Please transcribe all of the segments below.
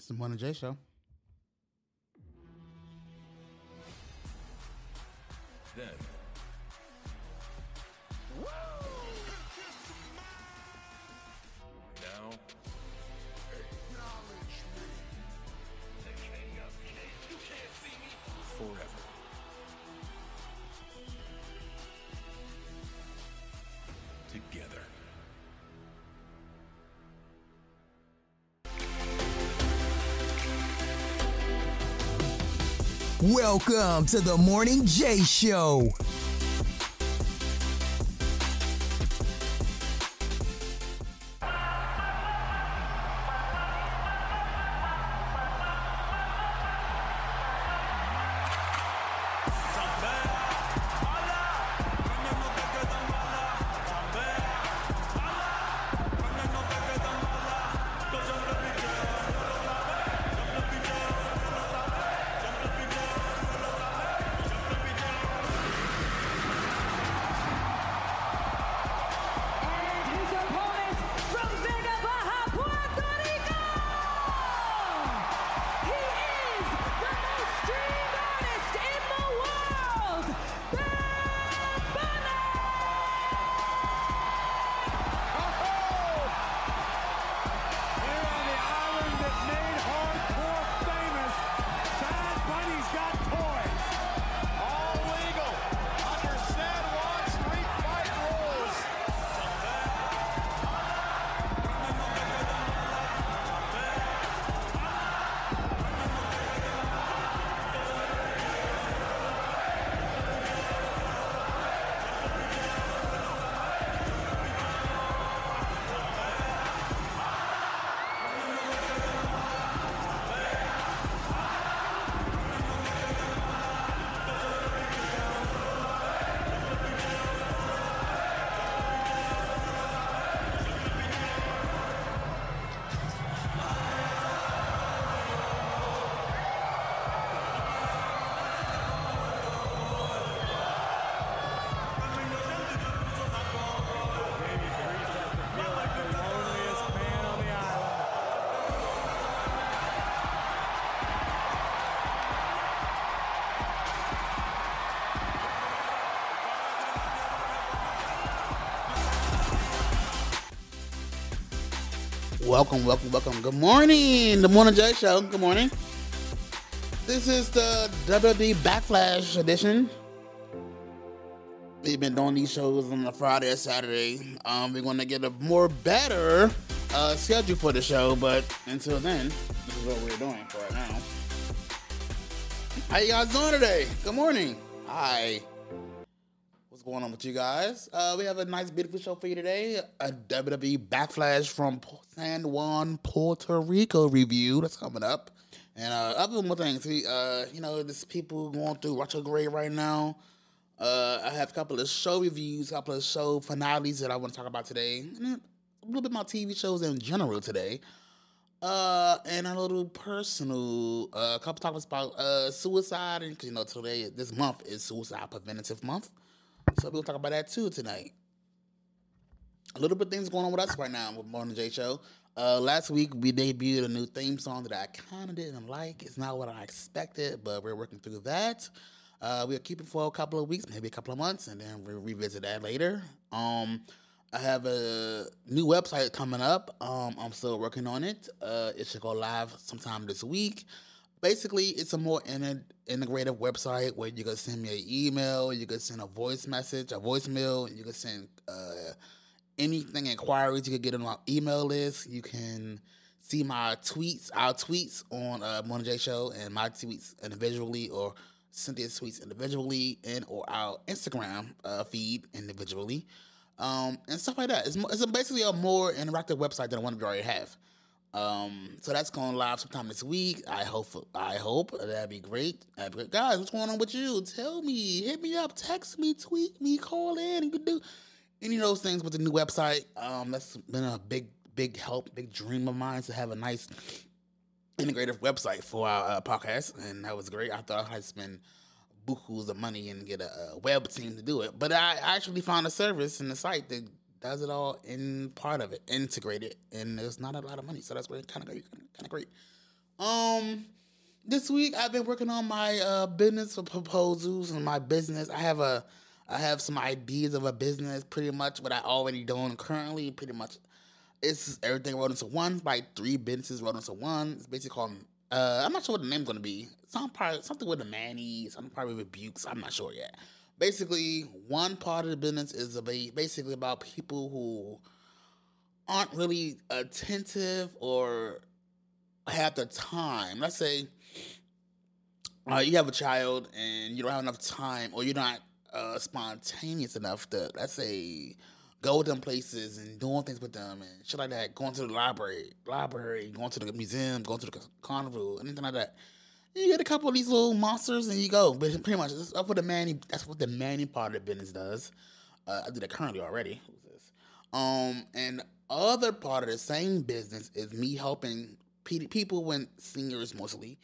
It's the Morning J Show. Then. Welcome to the Morning J Show. Welcome, welcome, welcome. Good morning. The Morning J Show. Good morning. This is the WWE Backlash edition. We've been doing these shows on a Friday or Saturday. Um, we're going to get a more better uh, schedule for the show, but until then, this is what we're doing for right now. How you guys doing today? Good morning. Hi. Going on with you guys? Uh, we have a nice, beautiful show for you today. A WWE Backlash from San Juan, Puerto Rico review that's coming up. And uh, other more things, we, uh, you know, there's people going through retrograde right now. Uh, I have a couple of show reviews, a couple of show finales that I want to talk about today, and a little bit about TV shows in general today. Uh, and a little personal, uh, a couple topics about uh suicide, and you know today, this month is Suicide Preventative Month, so we'll talk about that too tonight. A little bit of things going on with us right now with Morning J Show. Uh, last week we debuted a new theme song that I kind of didn't like. It's not what I expected, but we're working through that. Uh, we'll keep it for a couple of weeks, maybe a couple of months, and then we'll revisit that later. Um, I have a new website coming up. Um, I'm still working on it. Uh, it should go live sometime this week. Basically, it's a more in- integrative website where you can send me an email, you can send a voice message, a voicemail, you can send uh, anything inquiries you can get on my email list. You can see my tweets, our tweets on uh, J Show, and my tweets individually, or Cynthia's tweets individually, and or our Instagram uh, feed individually, um, and stuff like that. It's, it's basically a more interactive website than the one we already have. Um, so that's going live sometime this week. I hope. I hope that'd be great. That'd be great. Guys, what's going on with you? Tell me. Hit me up. Text me. Tweet me. Call in. You can do any of those things with the new website. Um, that's been a big, big help, big dream of mine to have a nice integrative website for our uh, podcast, and that was great. I thought I'd spend bukus of money and get a, a web team to do it, but I actually found a service and a site that does it all in part of it, integrated, and there's not a lot of money, so that's really kind of great, kind of great. Um, this week I've been working on my uh business proposals and my business. I have a, I have some ideas of a business. Pretty much what I already doing currently. Pretty much, it's everything rolled into one. Like three businesses rolled into one. It's basically called. Uh, I'm not sure what the name's gonna be. Some part, something with the Manny, something probably with Bukes. I'm not sure yet. Basically, one part of the business is basically about people who aren't really attentive or have the time. Let's say uh, you have a child and you don't have enough time, or you're not uh, spontaneous enough to, let's say, go with them places and doing things with them and shit like that. Going to the library, library, going to the museum, going to the carnival, anything like that. You get a couple of these little monsters and you go. But pretty much, that's what the manny. That's what the manny part of the business does. Uh, I do that currently already. Um, and other part of the same business is me helping people when seniors mostly,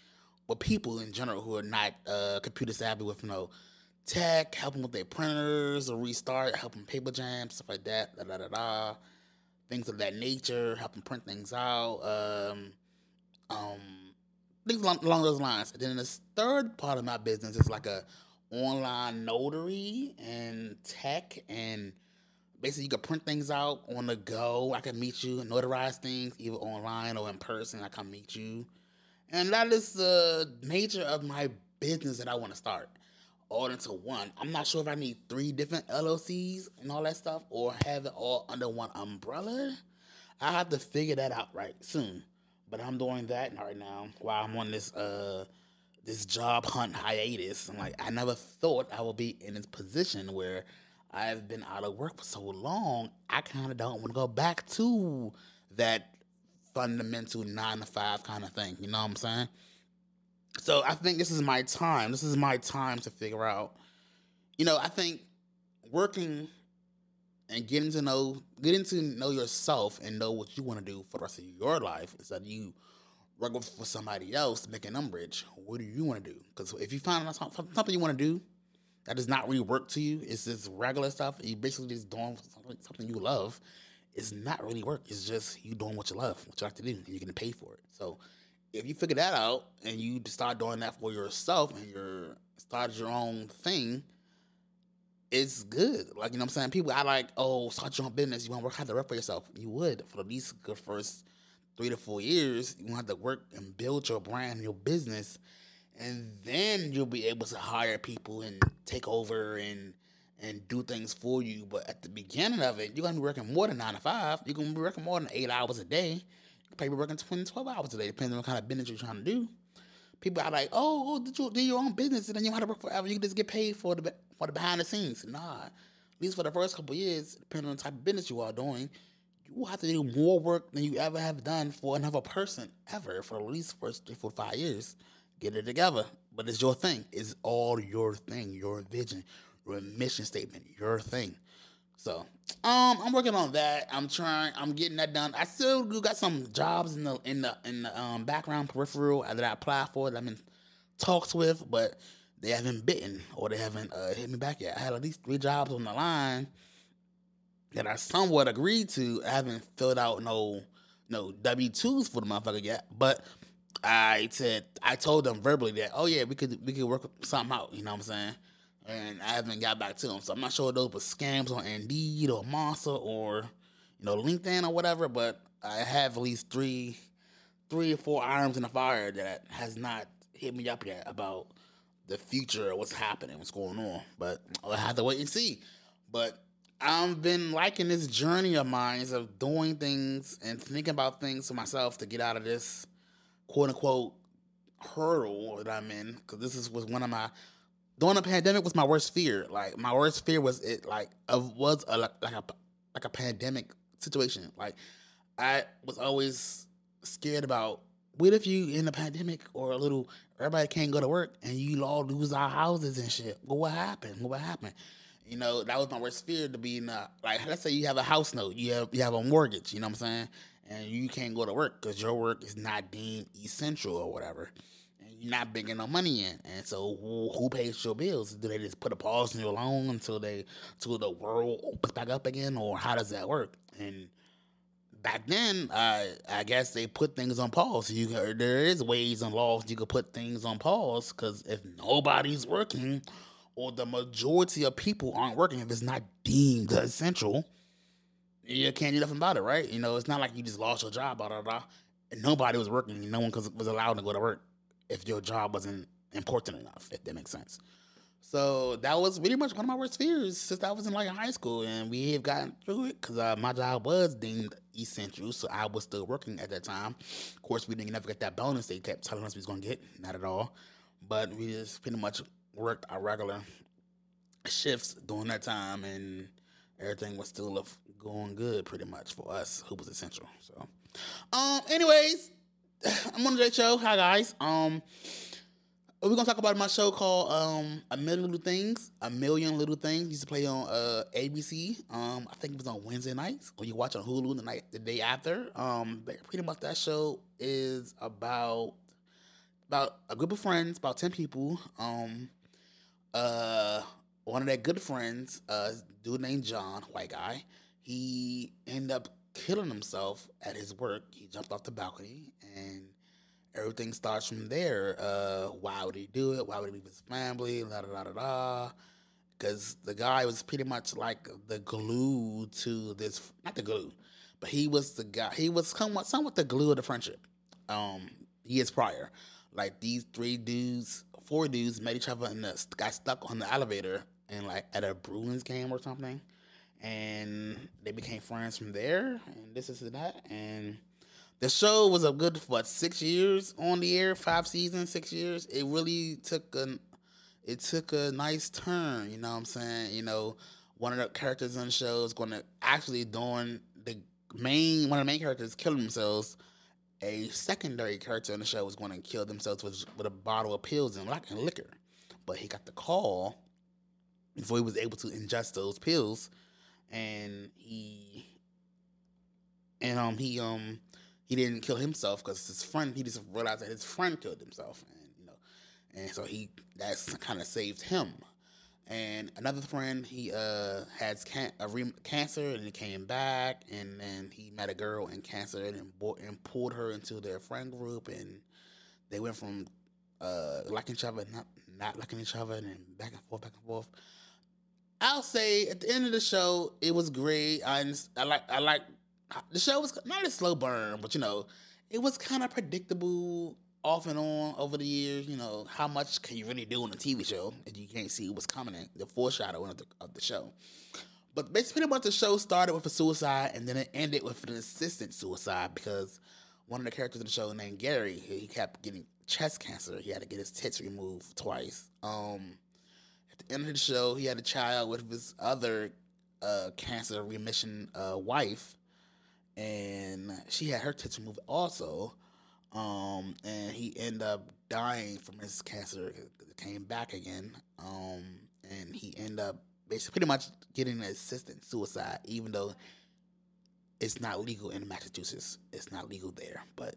but people in general who are not uh, computer savvy with you know tech, helping with their printers or restart, helping paper jam, stuff like that, da da da da, things of that nature, helping print things out, um, um, things along, along those lines. And then this third part of my business is like a online notary and tech and basically you can print things out on the go. I can meet you and notarize things either online or in person. I can meet you. And that is the nature of my business that I want to start all into one. I'm not sure if I need three different LLCs and all that stuff or have it all under one umbrella. I have to figure that out right soon. But I'm doing that right now while I'm on this uh this job hunt hiatus. I'm like I never thought I would be in this position where I've been out of work for so long. I kind of don't want to go back to that fundamental nine to five kind of thing. You know what I'm saying? So I think this is my time. This is my time to figure out. You know, I think working and getting to know getting to know yourself and know what you want to do for the rest of your life instead of you working for somebody else making rich. What do you want to do? Because if you find something you want to do that does not really work to you, it's just regular stuff. You basically just doing something, you love. It's not really work. It's just you doing what you love, what you like to do, and you're getting paid for it. So if you figure that out and you start doing that for yourself and you're started your own thing, it's good. Like you know what I'm saying? People I like, oh, start your own business. You want to work hard to work for yourself. You would for at least the first three to four years. You want to work and build your brand, your business, and then you'll be able to hire people and take over and and do things for you. But at the beginning of it, you're gonna be working more than nine to five. You're gonna be working more than eight hours a day. You probably working 20, 12 hours a day, depending on what kind of business you're trying to do. People are like, oh, oh did you do your own business and then you have to work forever? You can just get paid for the for the behind the scenes. Nah, at least for the first couple years, depending on the type of business you are doing, you will have to do more work than you ever have done for another person ever for at least first three, four, five years. Get it together, but it's your thing. It's all your thing, your vision, your mission statement, your thing. So, um, I'm working on that. I'm trying. I'm getting that done. I still got some jobs in the in the in the um, background peripheral that I applied for that I'm in talks with, but they haven't bitten or they haven't uh, hit me back yet. I had at least three jobs on the line that I somewhat agreed to. I haven't filled out no no W twos for the motherfucker yet, but I said I told them verbally that oh yeah we could we could work something out. You know what I'm saying? And I haven't got back to them, so I'm not sure those were scams on Indeed or Monster or you know LinkedIn or whatever. But I have at least three three or four irons in the fire that has not hit me up yet about the future what's happening, what's going on. But I'll have to wait and see. But I've been liking this journey of mine of doing things and thinking about things for myself to get out of this quote unquote hurdle that I'm in. Because this is was one of my during the pandemic was my worst fear. Like my worst fear was it like of was a like a like a pandemic situation. Like I was always scared about what if you in a pandemic or a little everybody can't go to work and you all lose our houses and shit. Well, what happened? What happened? You know, that was my worst fear to be in a, like let's say you have a house note, you have you have a mortgage, you know what I'm saying? And you can't go to work because your work is not deemed essential or whatever. Not bringing no money in. And so who, who pays your bills? Do they just put a pause on your loan until they until the world opens back up again? Or how does that work? And back then, I I guess they put things on pause. You there is ways and laws you could put things on pause because if nobody's working, or the majority of people aren't working, if it's not deemed essential, you can't do nothing about it, right? You know, it's not like you just lost your job, blah blah blah. And nobody was working. No one was allowed to go to work if your job wasn't important enough. If that makes sense. So that was pretty much one of my worst fears since I was in like high school, and we have gotten through it because uh, my job was deemed essential, so I was still working at that time. Of course, we didn't never get that bonus they kept telling us we was gonna get, not at all. But we just pretty much worked our regular shifts during that time, and everything was still going good pretty much for us who was essential. So, um, anyways, I'm on the J Show. Hi guys. Um, we're gonna talk about my show called um A Million Little Things. A Million Little Things used to play on uh ABC. Um, I think it was on Wednesday nights, or you watch on Hulu the night the day after. Um, but pretty much that show is about about a group of friends, about ten people. Um, uh, one of their good friends, uh, dude named John, white guy, he ended up killing himself at his work. He jumped off the balcony and everything starts from there. Uh, why would he do it? Why would he leave his family? La da da da da. Because the guy was pretty much like the glue to this, not the glue, but he was the guy. He was somewhat, somewhat the glue of the friendship. Um, years prior, like these three dudes, four dudes met each other and got stuck on the elevator and like at a Bruins game or something, and they became friends from there. And this is that and the show was a good what six years on the air, five seasons, six years. It really took a it took a nice turn. You know what I'm saying? You know, one of the characters on the show is going to actually doing the main one of the main characters killing themselves. A secondary character on the show was going to kill themselves with with a bottle of pills and liquor, but he got the call before he was able to ingest those pills, and he and um he um he didn't kill himself because his friend he just realized that his friend killed himself and you know and so he that's kind of saved him. And another friend he uh has can- a re- cancer and he came back and then he met a girl in cancer and, bo- and pulled her into their friend group and they went from uh liking each other not not liking each other and back and forth back and forth I'll say at the end of the show, it was great. I I like I like the show was not a slow burn, but you know, it was kind of predictable off and on over the years. You know, how much can you really do on a TV show if you can't see what's coming? In, the foreshadowing of the, of the show. But basically, much the show started with a suicide, and then it ended with an assistant suicide because one of the characters in the show named Gary, he he kept getting chest cancer. He had to get his tits removed twice. Um, at the show, he had a child with his other uh, cancer remission uh, wife, and she had her tits removed also. Um, and he ended up dying from his cancer. It came back again. Um, and he ended up basically pretty much getting an assistant suicide, even though it's not legal in Massachusetts. It's not legal there, but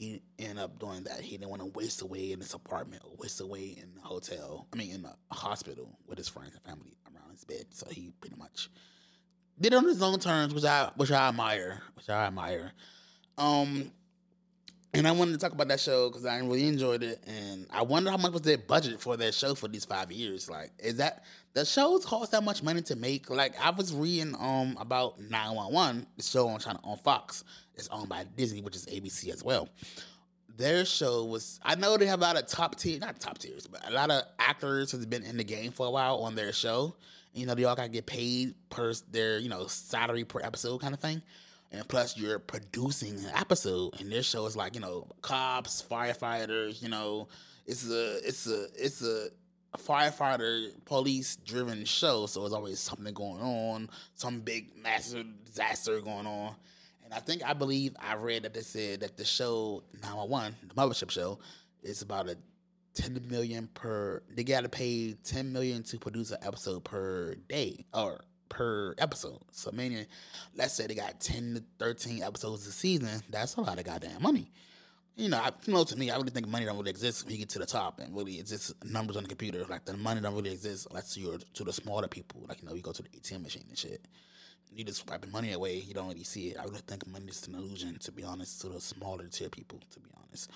he ended up doing that. He didn't want to waste away in his apartment or waste away in the hotel. I mean, in the hospital with his friends and family around his bed. So he pretty much did it on his own terms, which I which I admire, which I admire. Um, and I wanted to talk about that show because I really enjoyed it, and I wonder how much was their budget for that show for these five years. Like, is that the shows cost that much money to make? Like, I was reading um about nine one one, the show on China on Fox. It's owned by Disney, which is ABC as well. Their show was I know they have a lot of top tier, not top tiers, but a lot of actors has been in the game for a while on their show. You know, they all gotta get paid per their, you know, salary per episode kind of thing. And plus you're producing an episode and their show is like, you know, cops, firefighters, you know, it's a it's a it's a firefighter police driven show, so there's always something going on, some big massive disaster going on. And I think I believe I read that they said that the show 911, the mothership show, is about a 10 million per they gotta pay 10 million to produce an episode per day or per episode. So meaning let's say they got 10 to 13 episodes a season, that's a lot of goddamn money. You know, I, you know, to me, I really think money don't really exist when you get to the top, and really it's just numbers on the computer. Like the money don't really exist unless you're to the smaller people. Like you know, you go to the ATM machine and shit. you just swiping money away. You don't really see it. I really think money is an illusion, to be honest, to the smaller tier people, to be honest.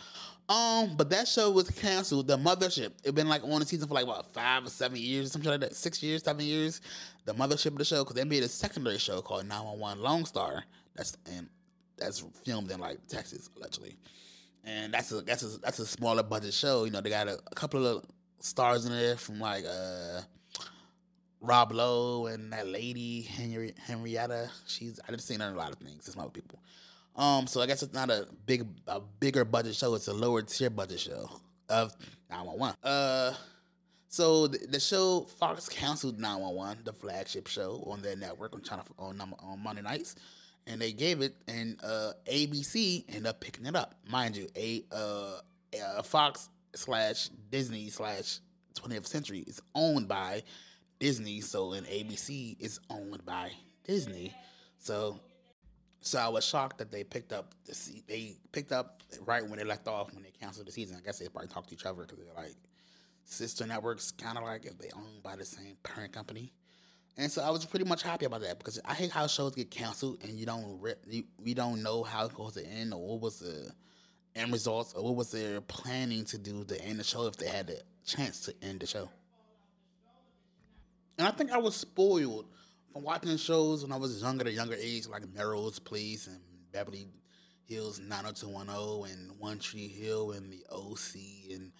Um, but that show was canceled. The Mothership. It been like on the season for like what five or seven years, something like that. Six years, seven years. The Mothership of the show because they made a secondary show called 911 Lone Star. That's and that's filmed in like Texas allegedly, and that's a that's a that's a smaller budget show. You know, they got a, a couple of stars in there from like uh Rob Lowe and that lady Henrietta. She's I've seen her in a lot of things. It's my people. Um, so I guess it's not a big a bigger budget show. It's a lower tier budget show of 911. Uh, so the, the show Fox canceled 911, the flagship show on their network on China on on Monday nights, and they gave it, and uh, ABC ended up picking it up. Mind you, a uh, uh, Fox slash Disney slash 20th Century is owned by Disney, so and ABC is owned by Disney. So so I was shocked that they picked up the se- they picked up right when they left off when they canceled the season. I guess they probably talked to each other because they're like sister networks, kind of like if they owned by the same parent company. And so I was pretty much happy about that because I hate how shows get canceled and you don't re- you, we don't know how it's supposed to end or what was the end results or what was their planning to do to end the show if they had the chance to end the show. And I think I was spoiled from watching shows when I was younger, at a younger age, like Melrose Place and Beverly Hills 90210 and One Tree Hill and The OC and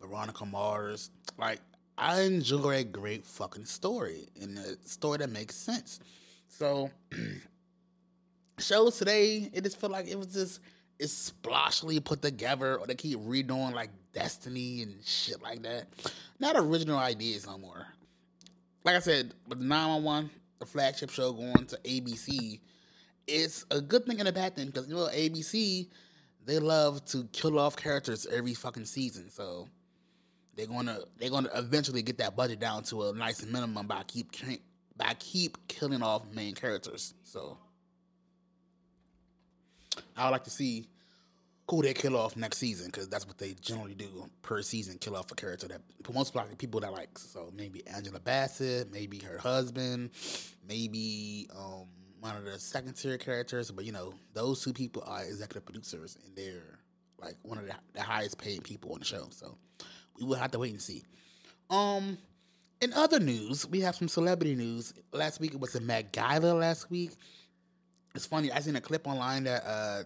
Veronica Mars. Like, I enjoy a great fucking story and a story that makes sense. So, shows today, it just felt like it was just it's splashly put together, or they keep redoing like Destiny and shit like that. Not original ideas no more. Like I said, with 911, the flagship show going to ABC, it's a good thing and a bad thing because you know ABC, they love to kill off characters every fucking season. So they're gonna they're gonna eventually get that budget down to a nice minimum by keep by keep killing off main characters. So I would like to see who they kill off next season because that's what they generally do per season kill off a character that most likely people that like so maybe angela bassett maybe her husband maybe um one of the second tier characters but you know those two people are executive producers and they're like one of the, the highest paid people on the show so we will have to wait and see um in other news we have some celebrity news last week it was Met Gala last week it's funny i seen a clip online that uh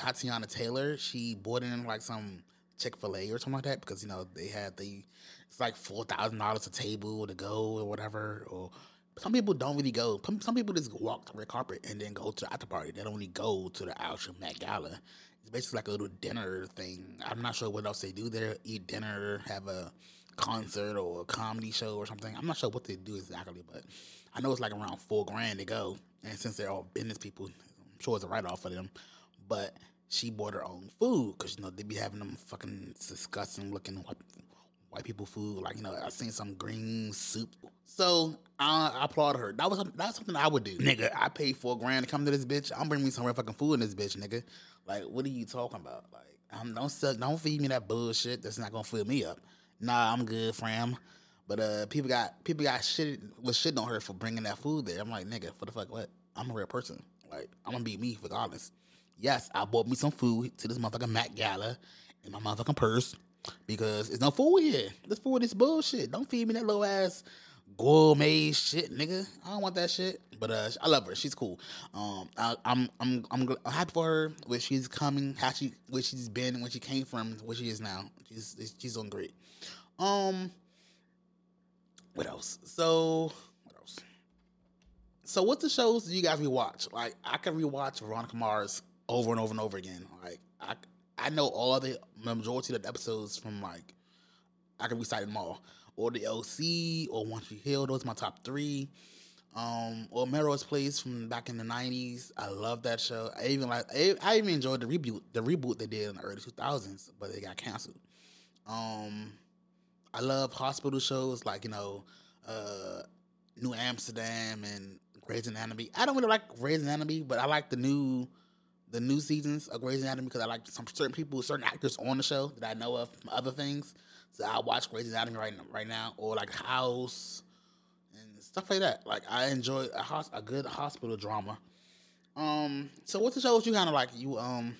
Tatiana Taylor, she bought in like some Chick Fil A or something like that because you know they had the it's like four thousand dollars a table to go or whatever. Or some people don't really go. Some some people just walk the red carpet and then go to the after party. They don't really go to the actual Met Gala. Basically like a little dinner thing. I'm not sure what else they do there. Eat dinner, have a concert or a comedy show or something. I'm not sure what they do exactly, but I know it's like around four grand to go. And since they're all business people, I'm sure it's a write off for them but she bought her own food because you know they'd be having them fucking disgusting looking white, white people food. Like you know, I seen some green soup. So I, I applaud her. That was that's something I would do, nigga. I paid four grand to come to this bitch. I'm bringing me some real fucking food in this bitch, nigga. Like, what are you talking about? Like, I'm, don't suck, don't feed me that bullshit. That's not gonna fill me up. Nah, I'm good, fam. But uh, people got people got shit was shitting on her for bringing that food there. I'm like, nigga, what the fuck? What? I'm a real person. Like, I'm gonna be me regardless. Yes, I bought me some food to this motherfucking Mac Gala in my motherfucking purse because it's no food here. This food is bullshit. Don't feed me that low ass gourmet shit, nigga. I don't want that shit. But uh, I love her. She's cool. Um, I, I'm I'm I'm I'm happy for her where she's coming, how she where she's been, where she came from, where she is now. She's she's doing great. Um, what else? So what else? So what's the shows that you guys rewatch? Like I can rewatch Veronica Mars over and over and over again. Like I I know all the majority of the episodes from like I can recite them all. Or the LC or One Tree Hill, those are my top three. Um, or Melrose Place from back in the nineties. I love that show. I even like I, I even enjoyed the reboot the reboot they did in the early two thousands, but they got canceled. Um I love hospital shows like, you know, uh New Amsterdam and Grey's Anatomy. I don't really like Grey's Anatomy, but I like the new the new seasons of Grey's Anatomy because I like some certain people, certain actors on the show that I know of from other things. So I watch Grey's Anatomy right right now, or like House and stuff like that. Like I enjoy a, hos- a good hospital drama. Um, so what's the shows you kind of like? You um,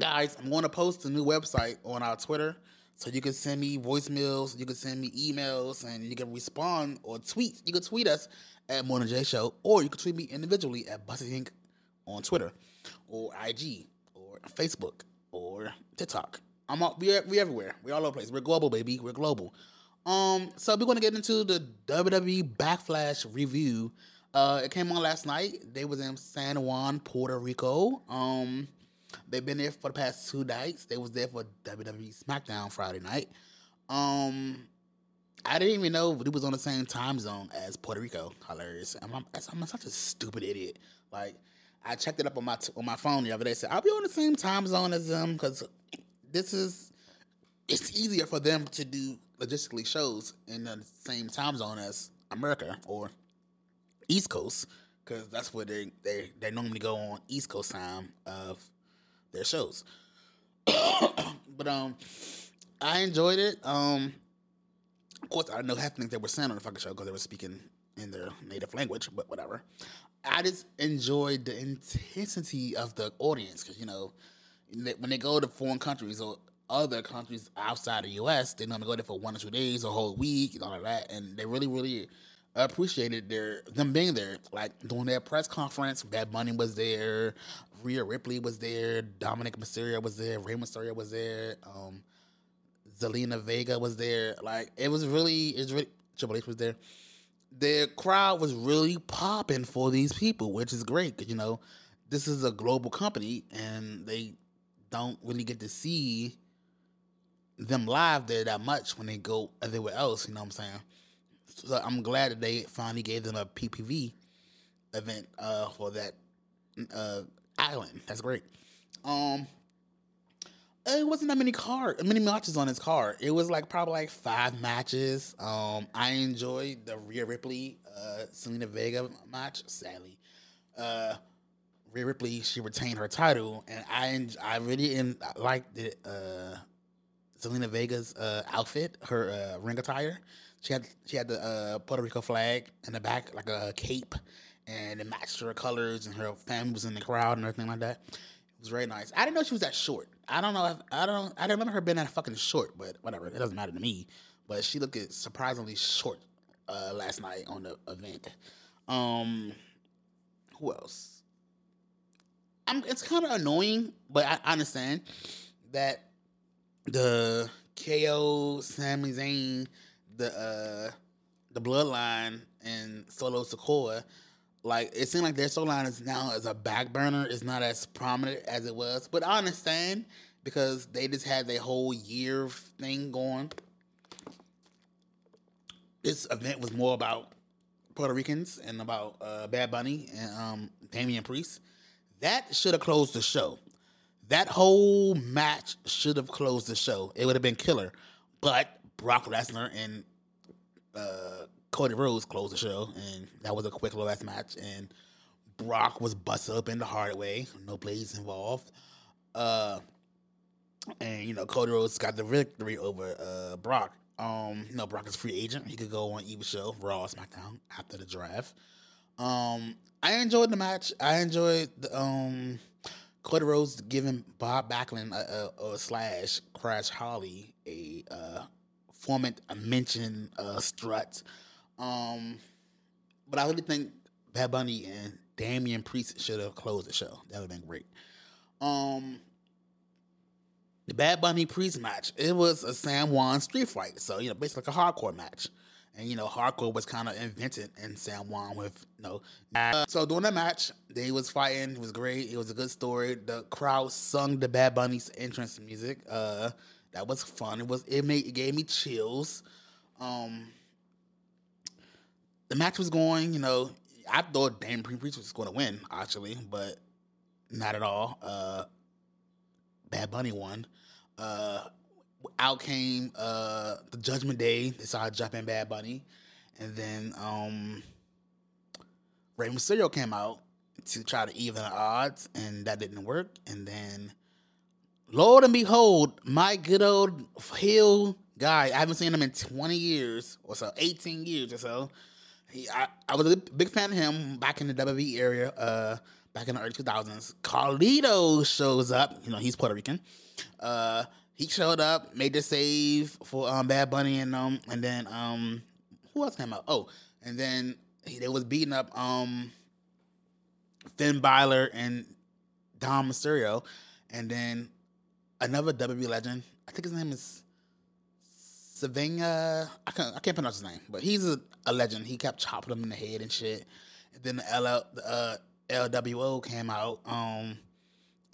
guys, I'm going to post a new website on our Twitter, so you can send me voicemails, you can send me emails, and you can respond or tweet. You can tweet us at Morning J Show, or you can tweet me individually at Busty Inc. on Twitter, or IG, or Facebook, or TikTok. I'm all, we we everywhere. We're all over the place. We're global, baby. We're global. Um, so we're gonna get into the WWE Backlash review. Uh, it came on last night. They was in San Juan, Puerto Rico. Um, they've been there for the past two nights. They was there for WWE SmackDown Friday night. Um, I didn't even know it was on the same time zone as Puerto Rico. Hilarious. I'm, I'm, I'm such a stupid idiot. Like, I checked it up on my t- on my phone the other day. Said I'll be on the same time zone as them because this is it's easier for them to do logistically shows in the same time zone as America or East Coast because that's where they they they normally go on East Coast time of their shows. but um, I enjoyed it. Um, of course, I know half things they were saying on the fucking show because they were speaking in their native language. But whatever. I just enjoyed the intensity of the audience because you know when they go to foreign countries or other countries outside the U.S., they normally go there for one or two days, or a whole week, and all of that, and they really, really appreciated their them being there. Like during their press conference, Bad Bunny was there, Rhea Ripley was there, Dominic Mysterio was there, Rey Mysterio was there, um, Zelina Vega was there. Like it was really, it's really Triple H was there. The crowd was really popping for these people, which is great because you know this is a global company and they don't really get to see them live there that much when they go everywhere else. You know what I'm saying? So I'm glad that they finally gave them a PPV event uh, for that uh, island. That's great. Um, it wasn't that many card, many matches on his card. It was like probably like five matches. Um, I enjoyed the Rhea Ripley, uh, Zelina Vega match. Sadly, uh, Rhea Ripley she retained her title, and I I really liked the uh, Zelina Vega's uh, outfit, her uh, ring attire. She had she had the uh, Puerto Rico flag in the back, like a cape, and it matched her colors, and her family was in the crowd and everything like that. It was very nice. I didn't know she was that short. I don't know. If, I don't. I don't remember her being that fucking short, but whatever. It doesn't matter to me. But she looked surprisingly short uh, last night on the event. Um, who else? I'm, it's kind of annoying, but I, understand that the KO, Sami Zayn, the uh, the Bloodline, and Solo Sikoa, like it seemed like their storyline is now as a back burner. It's not as prominent as it was, but I understand because they just had their whole year thing going. This event was more about Puerto Ricans and about uh, Bad Bunny and um, Damian Priest. That should have closed the show. That whole match should have closed the show. It would have been killer. But Brock Lesnar and uh, Cody Rhodes closed the show, and that was a quick little ass match. And Brock was busted up in the hard way, no blades involved. Uh, and you know Cody Rhodes got the victory over uh, Brock. Um, you know Brock is free agent; he could go on either show, Raw, SmackDown after the draft. Um, I enjoyed the match. I enjoyed the um, Cody Rhodes giving Bob Backlund a, a, a slash Crash Holly a uh, format mention uh, strut. Um, but I really think Bad Bunny and Damian Priest should have closed the show. That would have been great. Um, the Bad Bunny Priest match, it was a San Juan street fight. So, you know, basically like a hardcore match. And, you know, hardcore was kind of invented in San Juan with, you know. Uh, so during that match, they was fighting. It was great. It was a good story. The crowd sung the Bad Bunny's entrance music. Uh, that was fun. It was, it made, it gave me chills. Um, the match was going, you know, I thought Damian Priest was going to win, actually, but not at all. Uh, Bad Bunny won. Uh, out came uh, the Judgment Day. They started jumping Bad Bunny, and then um, Rey Mysterio came out to try to even the odds, and that didn't work. And then, Lord and behold, my good old heel guy. I haven't seen him in twenty years or so, eighteen years or so. He, I, I was a big fan of him back in the WWE area, uh, back in the early 2000s. Carlito shows up. You know, he's Puerto Rican. Uh, he showed up, made the save for um, Bad Bunny and um, and then um, who else came out? Oh, and then he, they was beating up um, Finn Balor and Dom Mysterio, and then another WWE legend. I think his name is Savannah. I can't I can't pronounce his name, but he's a, a legend. He kept chopping him in the head and shit. And then the uh, LWO came out um,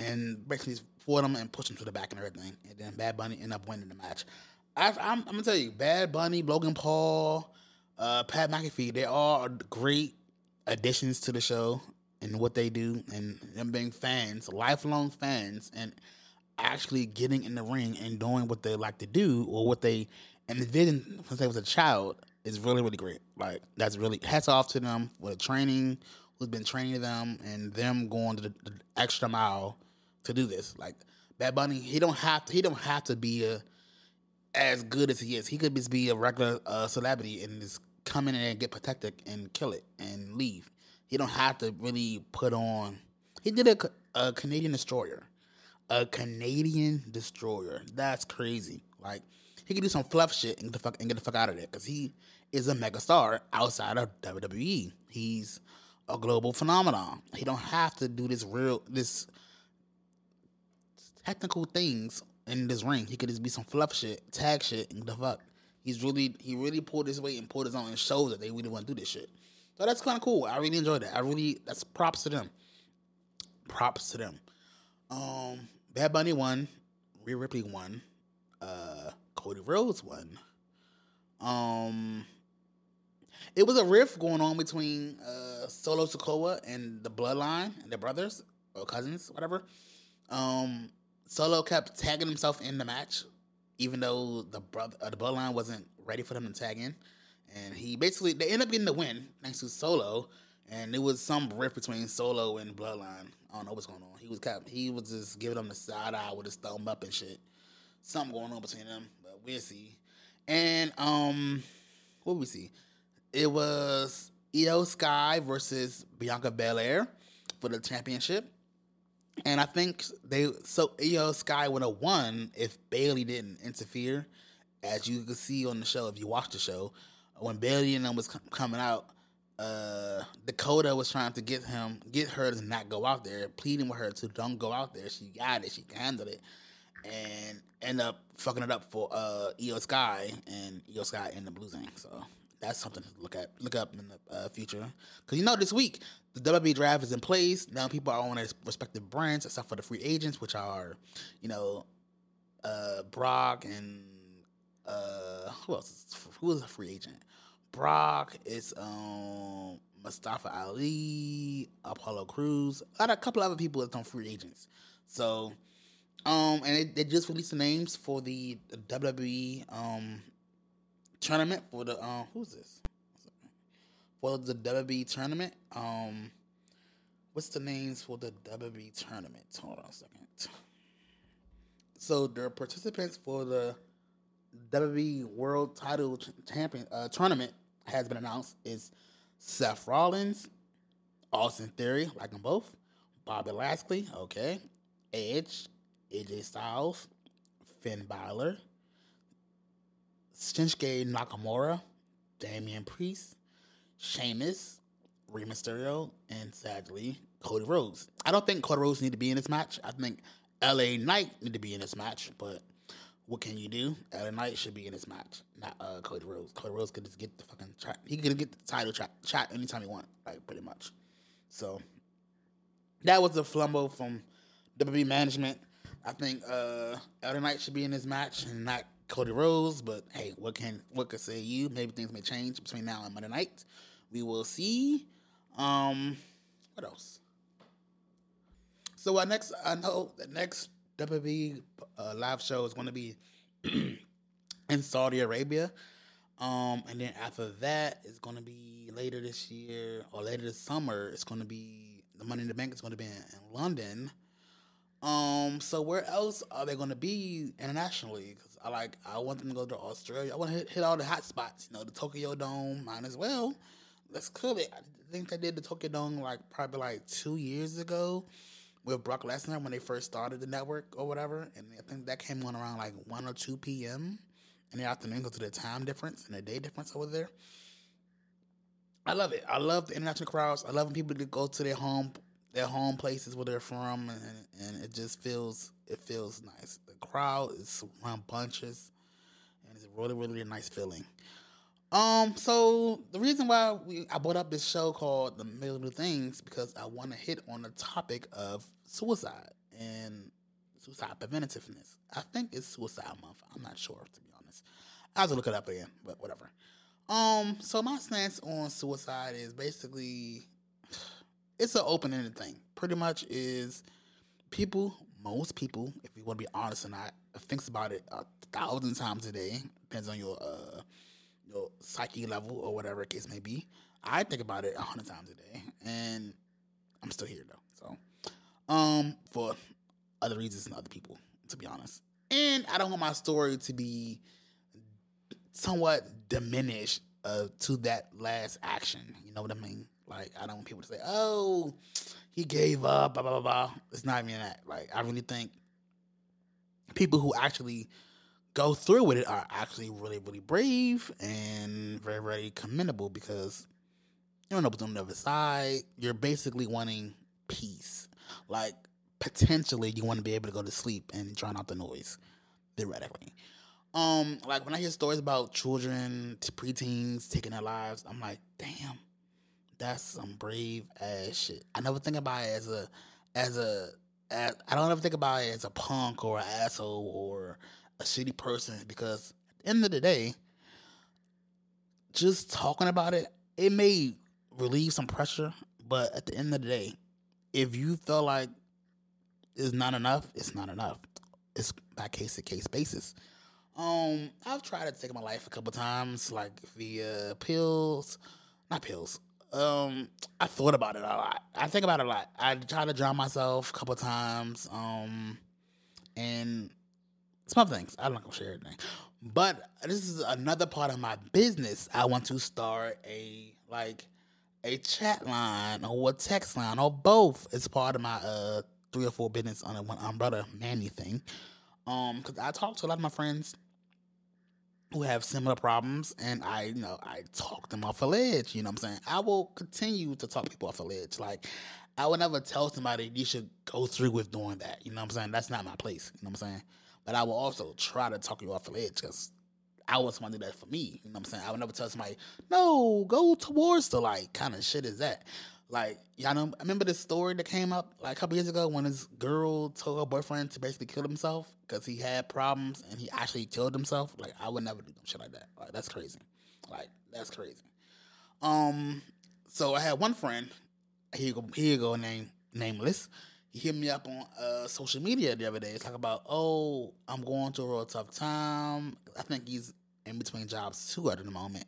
and basically fought him and pushed him to the back and everything. And then Bad Bunny ended up winning the match. I, I'm, I'm gonna tell you, Bad Bunny, Logan Paul, uh, Pat McAfee, they are great additions to the show and what they do, and them being fans, lifelong fans, and actually getting in the ring and doing what they like to do or what they envisioned since they was a child is really really great. Like that's really hats off to them for the training, who's been training them, and them going to the, the extra mile to do this. Like Bad Bunny, he don't have to. He don't have to be a as good as he is. He could just be a regular uh, celebrity and just come in and get protected and kill it and leave. He don't have to really put on. He did a, a Canadian destroyer, a Canadian destroyer. That's crazy. Like he could do some fluff shit and get the fuck and get the fuck out of there because he is a mega star outside of WWE. He's a global phenomenon. He don't have to do this real this technical things in this ring. He could just be some fluff shit, tag shit, and the fuck. He's really he really pulled his weight and pulled his own and showed that they really want to do this shit. So that's kind of cool. I really enjoyed that. I really that's props to them. Props to them. Um, Bad Bunny won. Rhea Ripley won. Uh, Cody Rhodes won. Um, it was a rift going on between uh, Solo Sikoa and the Bloodline and their brothers or cousins, whatever. Um, Solo kept tagging himself in the match, even though the brother, uh, the Bloodline wasn't ready for them to tag in, and he basically they ended up getting the win thanks to Solo, and it was some rift between Solo and Bloodline. I don't know what's going on. He was kept, he was just giving them the side eye with his thumb up and shit. Something going on between them, but we'll see. And um, what we see? It was IYO SKY versus Bianca Belair for the championship. And I think they so IYO SKY would have won if Bayley didn't interfere. As you can see on the show, if you watch the show, when Bayley and them was com- coming out, uh, Dakota was trying to get him, get her to not go out there, pleading with her to don't go out there. She got it, she handled it, and end up fucking it up for uh IYO SKY, and IYO SKY ended up losing. So that's something to look at, look up in the uh, future. Because you know, this week the WWE draft is in place. Now people are on their respective brands, except for the free agents, which are, you know, uh, Brock and uh, who else? Is, who is a free agent? Brock It's um Mustafa Ali, Apollo Crews, and a couple other people that's on free agents. So, um, and they, they just released the names for the WWE um tournament for the um who's this? For the WWE tournament. Um what's the names for the WWE tournament? Hold on a second. So the participants for the WWE World Title Champion uh, tournament has been announced is Seth Rollins, Austin Theory, like them both, Bobby Lashley, okay, Edge, AJ Styles, Finn Balor, Shinsuke Nakamura, Damian Priest, Sheamus, Rey Mysterio, and sadly Cody Rhodes. I don't think Cody Rhodes need to be in this match. I think LA Knight need to be in this match, but what can you do? LA Knight should be in this match, not uh, Cody Rhodes. Cody Rhodes could just get the fucking. He could get the title shot, anytime he want, like pretty much. So that was the flumbo from WWE management. I think uh LA Knight should be in this match and not Cody Rhodes, But hey, what can what could say you? Maybe things may change between now and Monday night. We will see. Um, what else? So our next, I know the next WWE uh, live show is going to be in Saudi Arabia. Um, and then after that, it's going to be later this year or later this summer. It's going to be the Money in the Bank is going to be in, in London. Um, so where else are they going to be internationally? Because I like, I want them to go to Australia. I want to hit, hit all the hot spots. You know, the Tokyo Dome, might as well. Let's cool. It. I think they did the Tokyo Dome like probably like two years ago with Brock Lesnar when they first started the network or whatever, and I think that came on around like one or two p.m. in the afternoon because of the time difference and the day difference over there. I love it. I love the international crowds. I love when people go to their home their home places where they're from and, and it just feels it feels nice. The crowd is rambunctious and it's a really, really nice feeling. Um, so the reason why we I brought up this show called The Middle Things because I want to hit on the topic of suicide and suicide preventativeness. I think it's suicide month. I'm not sure to be honest. I have to look it up again, but whatever. Um, so my stance on suicide is basically it's an open ended thing. Pretty much is people, most people, if you want to be honest or not, thinks about it a thousand times a day. Depends on your uh your psyche level or whatever case may be. I think about it a hundred times a day, and I'm still here though. So, um, for other reasons than other people, to be honest. And I don't want my story to be somewhat diminished uh, to that last action. You know what I mean? Like I don't want people to say, "Oh, he gave up." Blah blah blah. blah. It's not even that. Like I really think people who actually go through with it are actually really really brave and very very commendable because you don't know what's on the other side. You're basically wanting peace. Like potentially, you want to be able to go to sleep and drown out the noise, theoretically. Um, like when I hear stories about children, preteens taking their lives, I'm like, damn, that's some brave ass shit. I never think about it as a, as a, as, I don't ever think about it as a punk or an asshole or a shitty person because at the end of the day, just talking about it, it may relieve some pressure, but at the end of the day, if you feel like it's not enough, it's not enough. It's by case to case basis. Um, I've tried to take my life a couple times, like via pills, not pills. Um, I thought about it a lot. I think about it a lot. I tried to drown myself a couple times. Um, and some things. I'm not gonna share everything. But this is another part of my business. I want to start a like a chat line or a text line or both. It's part of my uh three or four business on one umbrella Manny thing. Um, because I talk to a lot of my friends who have similar problems and I, you know, I talk them off a ledge, you know what I'm saying? I will continue to talk people off a ledge. Like I would never tell somebody you should go through with doing that. You know what I'm saying? That's not my place. You know what I'm saying? But I will also try to talk you off a ledge because I want somebody to do that for me. You know what I'm saying? I would never tell somebody, no, go towards the light. Kind of shit is that? Like, y'all know, I remember this story that came up like a couple years ago when this girl told her boyfriend to basically kill himself because he had problems and he actually killed himself. Like, I would never do shit like that. Like, that's crazy. Like, that's crazy. Um, so I had one friend, here you go, here you go, name nameless. He hit me up on uh, social media the other day. It's like about, oh, I'm going through a real tough time. I think he's in between jobs too at the moment.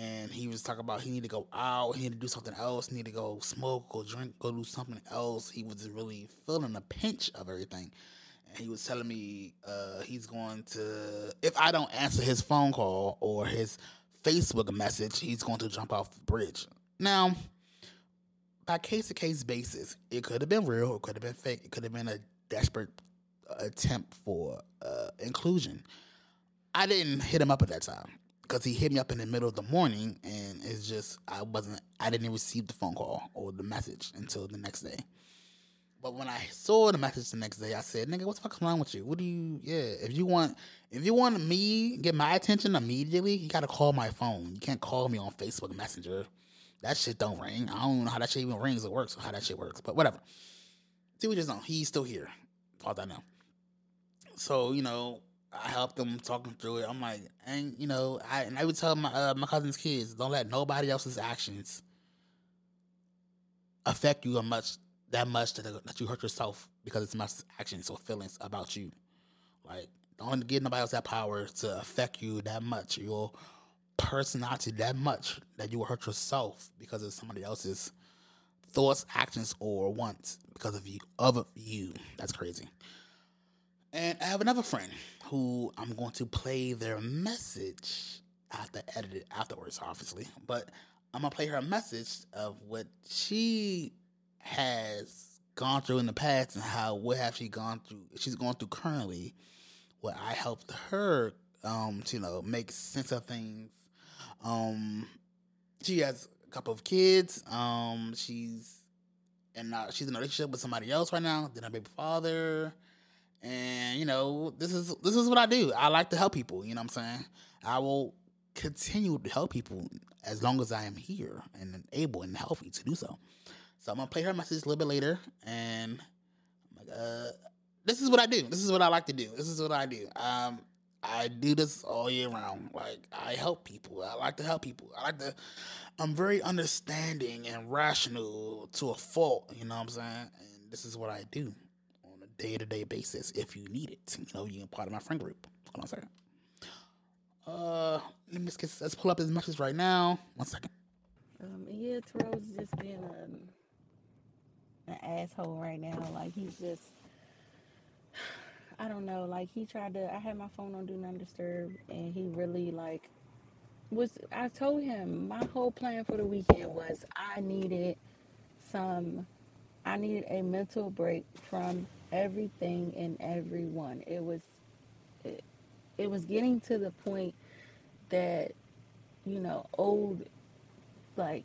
And he was talking about he need to go out, he need to do something else, need to go smoke, go drink, go do something else. He was really feeling the pinch of everything. And he was telling me uh, he's going to, if I don't answer his phone call or his Facebook message, he's going to jump off the bridge. Now, by case to case basis, it could have been real, it could have been fake, it could have been a desperate attempt for uh, inclusion. I didn't hit him up at that time because he hit me up in the middle of the morning, and it's just I wasn't, I didn't receive the phone call or the message until the next day. But when I saw the message the next day, I said, "Nigga, what's the fuck wrong with you? What do you? Yeah, if you want, if you want me get my attention immediately, you gotta call my phone. You can't call me on Facebook Messenger. That shit don't ring. I don't know how that shit even rings or works or how that shit works. But whatever. See, we just know he's still here. All I know. So you know, I helped him talking through it. I'm like, and you know, I and I would tell my uh, my cousin's kids, don't let nobody else's actions affect you much that much that, that you hurt yourself because it's my actions or feelings about you. Like, don't give nobody else that power to affect you that much, your personality that much that you will hurt yourself because of somebody else's thoughts, actions, or wants because of you of you. That's crazy. And I have another friend who I'm going to play their message. I have to edit it afterwards, obviously. But I'm gonna play her a message of what she has gone through in the past and how what have she gone through she's going through currently. What I helped her um to you know make sense of things. Um she has a couple of kids. Um she's and uh, she's in a relationship with somebody else right now then her baby father and you know this is this is what I do I like to help people you know what I'm saying I will continue to help people as long as I am here and able and healthy to do so so I'm gonna play her message a little bit later, and like, uh, this is what I do. This is what I like to do. This is what I do. Um, I do this all year round. Like I help people. I like to help people. I like to. I'm very understanding and rational to a fault. You know what I'm saying? And this is what I do day to day basis. If you need it, you know, you can part of my friend group. Hold on a second. Uh, let me just let's pull up his message right now. One second. Um, yeah, Terrell's just being um, an asshole right now. Like he's just, I don't know. Like he tried to. I had my phone on do not disturb, and he really like was. I told him my whole plan for the weekend was I needed some. I needed a mental break from everything and everyone. It was, it, it was getting to the point that, you know, old like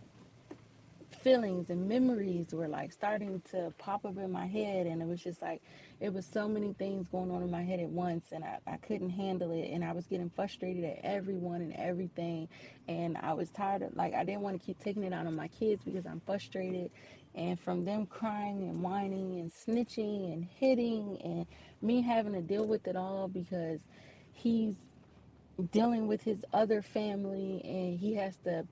feelings and memories were like starting to pop up in my head and it was just like it was so many things going on in my head at once and I, I couldn't handle it and I was getting frustrated at everyone and everything and I was tired of like I didn't want to keep taking it out on my kids because I'm frustrated and from them crying and whining and snitching and hitting and me having to deal with it all because he's dealing with his other family and he has to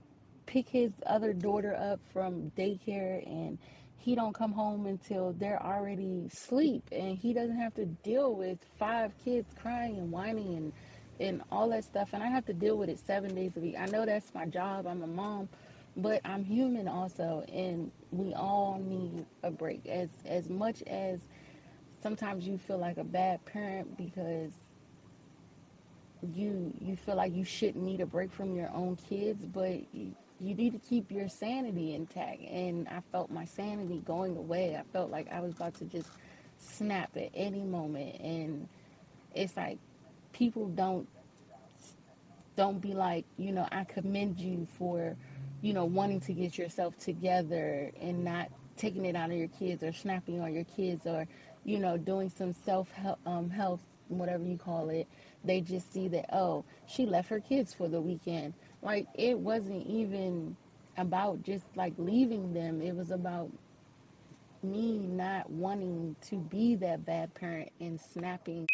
pick his other daughter up from daycare and he don't come home until they're already asleep and he doesn't have to deal with five kids crying and whining and and all that stuff and I have to deal with it 7 days a week. I know that's my job. I'm a mom, but I'm human also and we all need a break as as much as sometimes you feel like a bad parent because you you feel like you shouldn't need a break from your own kids, but you, need to keep your sanity intact. And I felt my sanity going away. I felt like I was about to just snap at any moment. And it's like people don't don't be like, you know, I commend you for, you know, wanting to get yourself together and not taking it out on your kids or snapping on your kids or, you know, doing some self help, um, health, whatever you call it. They just see that, oh, she left her kids for the weekend. Like, it wasn't even about just like leaving them, it was about me not wanting to be that bad parent and snapping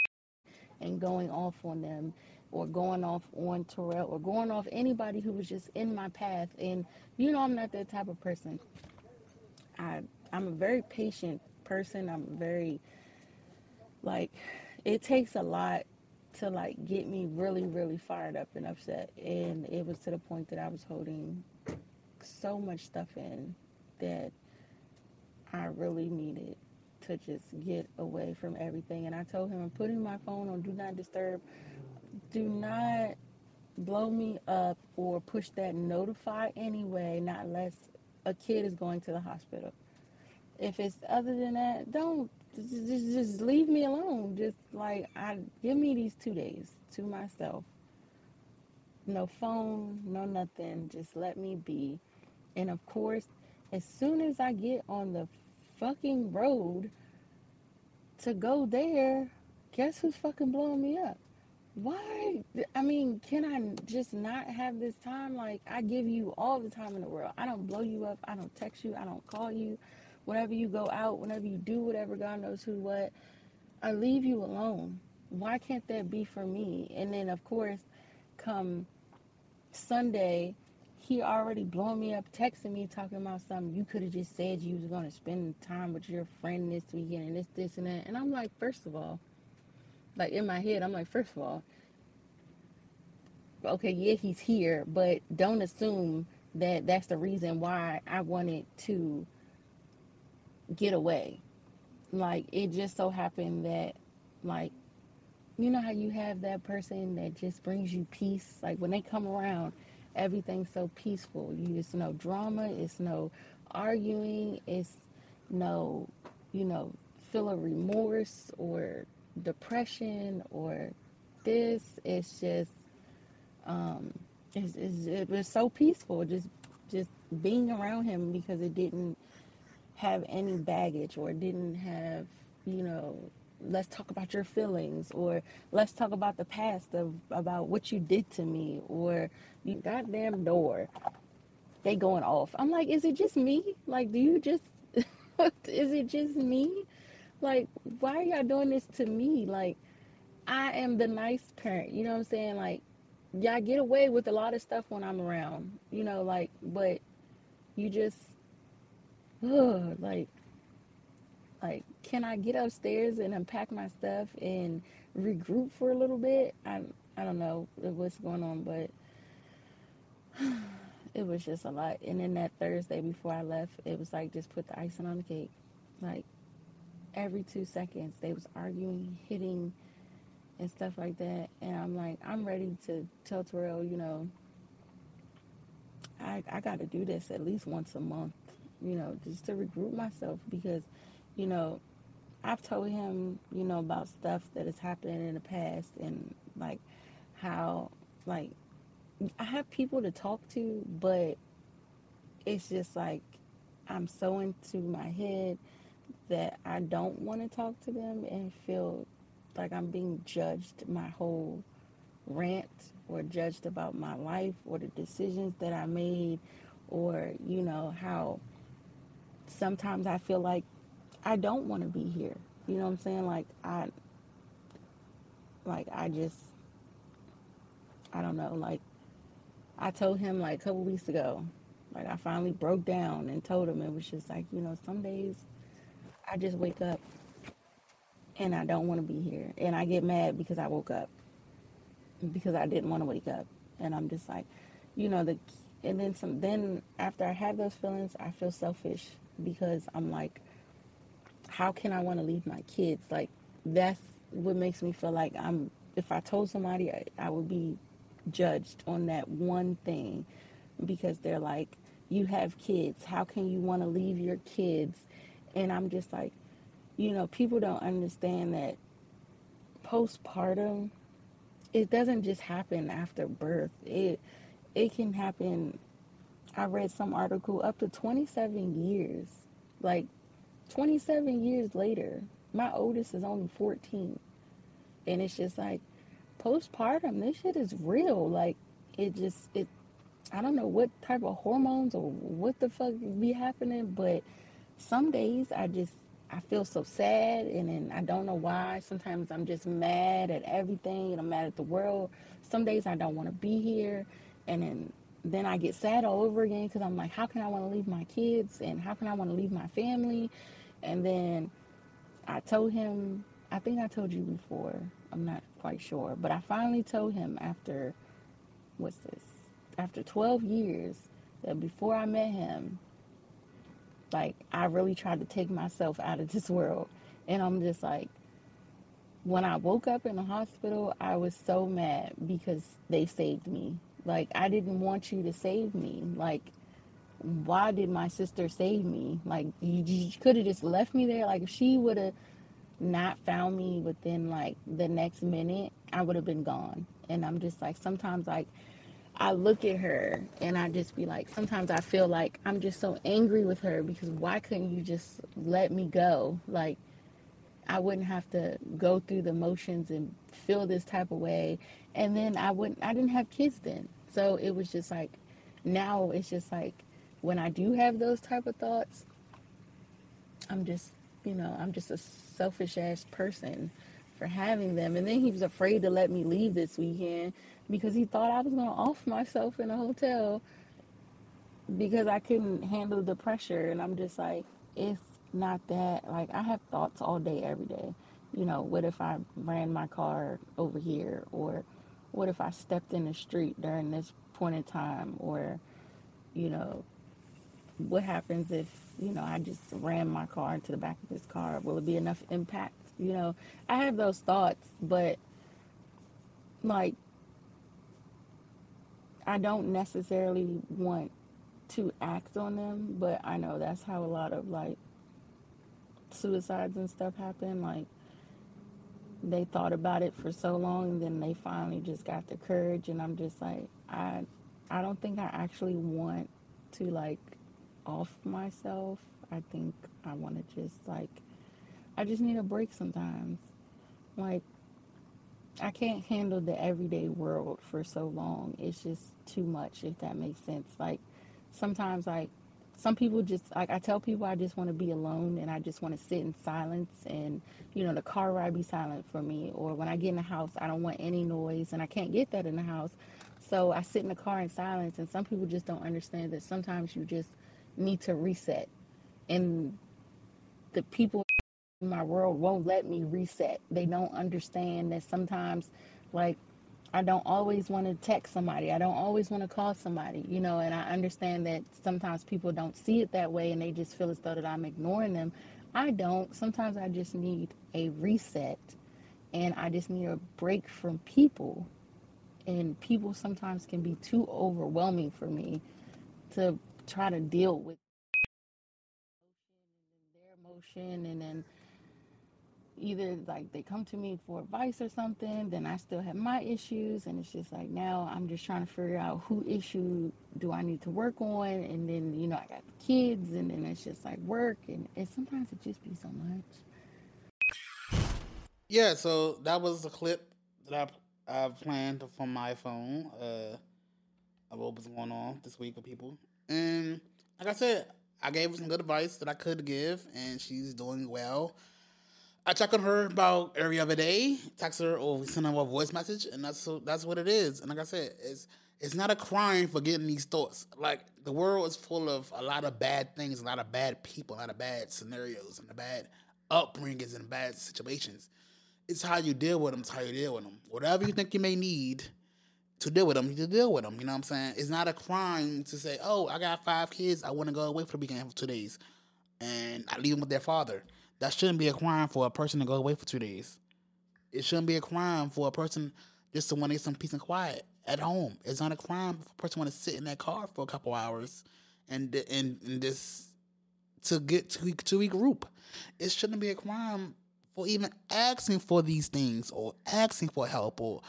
and going off on them or going off on Terrell or going off anybody who was just in my path. And you know, I'm not that type of person. I I'm a very patient person. I'm very like it takes a lot to like get me really really fired up and upset and it was to the point that I was holding so much stuff in that I really needed to just get away from everything and I told him I'm putting my phone on do not disturb do not blow me up or push that notify anyway not unless a kid is going to the hospital. If it's other than that don't just, just, leave me alone. Just like i give me these two days to myself. No phone no nothing. Just let me be. And of course as soon as i get on the fucking road to go there guess who's fucking blowing me up? Why? I mean can i just not have this time? Like i give you all the time in the world. I don't blow you up. I don't text you. I don't call you whenever you go out whenever you do whatever god knows who what i leave you alone. Why can't that be for me? And then of course come sunday he already blowing me up texting me talking about something. You could have just said you was to spend time with your friend this weekend and this this and that. And i'm like first of all like in my head, I'm like, first of all, okay, yeah, he's here, but don't assume that that's the reason why I wanted to get away. Like it just so happened that, like, you know how you have that person that just brings you peace. Like when they come around, everything's so peaceful. You it's no drama, it's no arguing, it's no, you know, feel of remorse or depression or this. It's just um it's, it's, it was so peaceful just just being around him because it didn't have any baggage or didn't have you know let's talk about your feelings or let's talk about the past of about what you did to me or you goddamn door. They going off. I'm like is it just me? Like do you just is it just me? Like why are y'all doing this to me? Like i am the nice parent you know what i'm saying? Like y'all get away with a lot of stuff when i'm around you know like but you just like like can i get upstairs and unpack my stuff and regroup for a little bit? I i don't know what's going on but it was just a lot. And then that thursday before i left it was like just put the icing on the cake. Like every two seconds they was arguing hitting and stuff like that. And i'm like i'm ready to tell terrell you know. I i got to do this at least once a month you know just to regroup myself because you know i've told him you know about stuff that has happened in the past and like how like i have people to talk to but it's just like i'm so into my head that i don't want to talk to them and feel like i'm being judged my whole rant or judged about my life or the decisions that i made or you know how sometimes I feel like I don't want to be here. You know what I'm saying? Like I like I just I don't know, like I told him like a couple weeks ago, like I finally broke down and told him it was just like, you know, some days I just wake up and I don't want to be here and I get mad because I woke up because I didn't want to wake up and I'm just like, you know, the and then some then after I have those feelings, I feel selfish because I'm like, how can I want to leave my kids? Like, that's what makes me feel like I'm, if I told somebody, I, I would be judged on that one thing because they're like, you have kids. How can you want to leave your kids? And I'm just like, you know, people don't understand that postpartum, it doesn't just happen after birth. It, it can happen I read some article up to 27 years. Like 27 years later, my oldest is only 14. And it's just like postpartum, this shit is real. Like it just it I don't know what type of hormones or what the fuck be happening, but some days I just I feel so sad and then I don't know why. Sometimes I'm just mad at everything and I'm mad at the world. Some days I don't want to be here and then then I get sad all over again because I'm like, how can I want to leave my kids and how can I want to leave my family? And then I told him, I think I told you before, I'm not quite sure, but I finally told him after, what's this? After 12 years, that before I met him, like I really tried to take myself out of this world. And I'm just like, when I woke up in the hospital, I was so mad because they saved me. Like, I didn't want you to save me. Like, why did my sister save me? Like, you, you could have just left me there. Like, if she would have not found me within like the next minute, I would have been gone. And I'm just like, sometimes, like, I look at her and I just be like, sometimes I feel like I'm just so angry with her because why couldn't you just let me go? Like, I wouldn't have to go through the motions and feel this type of way. And then I wouldn't, I didn't have kids then. So it was just like, now it's just like, when I do have those type of thoughts, I'm just, you know, I'm just a selfish ass person for having them. And then he was afraid to let me leave this weekend because he thought I was going to off myself in a hotel because I couldn't handle the pressure. And I'm just like, it's not that. Like, I have thoughts all day, every day. You know, what if I ran my car over here? Or what if I stepped in the street during this point in time? Or, you know, what happens if, you know, I just ran my car into the back of this car? Will it be enough impact? You know, I have those thoughts, but like, I don't necessarily want to act on them, but I know that's how a lot of like suicides and stuff happen. Like they thought about it for so long and then they finally just got the courage and I'm just like I I don't think I actually want to like off myself. I think I want to just like I just need a break sometimes. Like I can't handle the everyday world for so long. It's just too much if that makes sense. Like sometimes like some people just like I tell people I just want to be alone and I just want to sit in silence and you know the car ride be silent for me or when I get in the house I don't want any noise and I can't get that in the house. So I sit in the car in silence and some people just don't understand that sometimes you just need to reset and the people in my world won't let me reset. They don't understand that sometimes like I don't always want to text somebody. I don't always want to call somebody, you know, and I understand that sometimes people don't see it that way and they just feel as though that I'm ignoring them. I don't. Sometimes I just need a reset and I just need a break from people. And people sometimes can be too overwhelming for me to try to deal with their emotion and then either like they come to me for advice or something, then I still have my issues, and it's just like now I'm just trying to figure out who issue do I need to work on, and then you know I got the kids, and then it's just like work, and, and sometimes it just be so much. Yeah, so that was the clip that I I planned from my phone uh, of what was going on this week with people, and like I said, I gave her some good advice that I could give, and she's doing well. I check on her about every other day, text her or send her a voice message, and that's so that's what it is. And like I said, it's it's not a crime for getting these thoughts. Like the world is full of a lot of bad things, a lot of bad people, a lot of bad scenarios, and the bad upbringings and bad situations. It's how you deal with them. It's how you deal with them. Whatever you think you may need to deal with them, you deal with them. You know what I'm saying? It's not a crime to say, "Oh, I got five kids. I want to go away for the weekend for two days," and I leave them with their father. That shouldn't be a crime for a person to go away for two days. It shouldn't be a crime for a person just to want to get some peace and quiet at home. It's not a crime for a person want to sit in that car for a couple hours and and and just to get to to regroup. It shouldn't be a crime for even asking for these things or asking for help or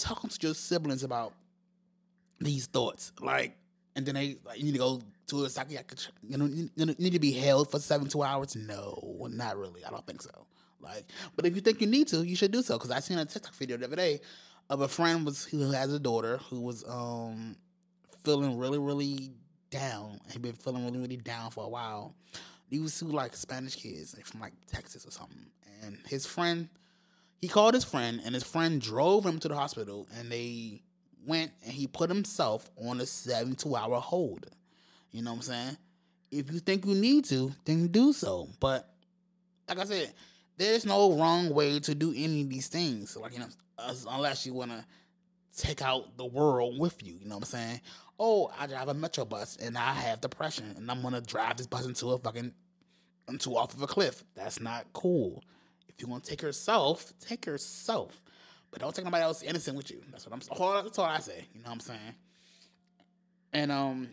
talking to your siblings about these thoughts. Like, and then they like, you need to go to a psychiatrist. You know, you need to be held for seven two hours. No, not really. I don't think so. Like, but if you think you need to, you should do so. Because I seen a TikTok video the other day of a friend was who has a daughter who was um feeling really really down. He'd been feeling really really down for a while. These two like Spanish kids from like Texas or something, and his friend he called his friend and his friend drove him to the hospital and they went and he put himself on a 72 hour hold. You know what i'm saying? If you think you need to then do so. But like i said there's no wrong way to do any of these things. Like you know unless you want to take out the world with you you know what i'm saying? Oh i drive a metro bus and i have depression and i'm gonna drive this bus into a fucking into off of a cliff. That's not cool. If you want to take yourself, take yourself. But don't take nobody else innocent with you. That's what I'm that's all I say. You know what I'm saying? And um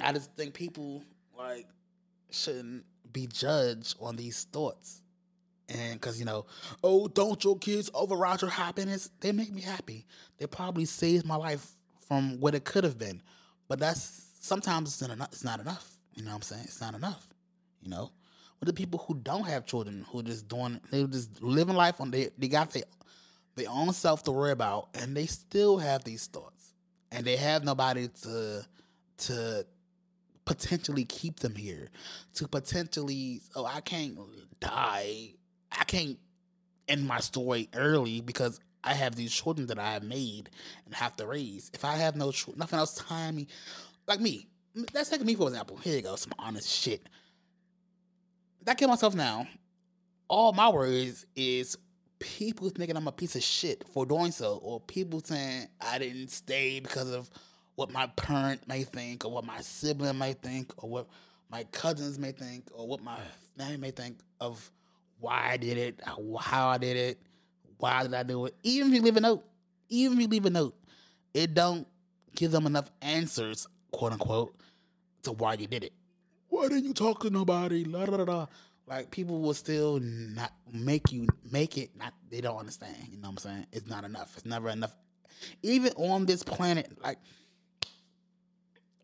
I just think people like shouldn't be judged on these thoughts. And cause you know, oh, don't your kids override your happiness? They make me happy. They probably saved my life from what it could have been. But that's sometimes it's not enough. It's not enough. You know what I'm saying? It's not enough. You know, with the people who don't have children, who are just doing, they're just living life on they they got their their own self to worry about, and they still have these thoughts, and they have nobody to to potentially keep them here, to potentially oh I can't die, I can't end my story early because I have these children that I have made and have to raise. If I have no ch- nothing else time me, like me, let's take me for example. Here you go, some honest shit That kill myself now, all my worries is people thinking I'm a piece of shit for doing so, or people saying I didn't stay because of what my parent may think, or what my sibling may think, or what my cousins may think, or what my family may think of why I did it, how I did it, why did I do it. Even if you leave a note, even if you leave a note, it don't give them enough answers, quote unquote, to why you did it. Why didn't you talk to nobody? La. Like people will still not make you make it. Not they don't understand. You know what I'm saying? It's not enough. It's never enough. Even on this planet, like,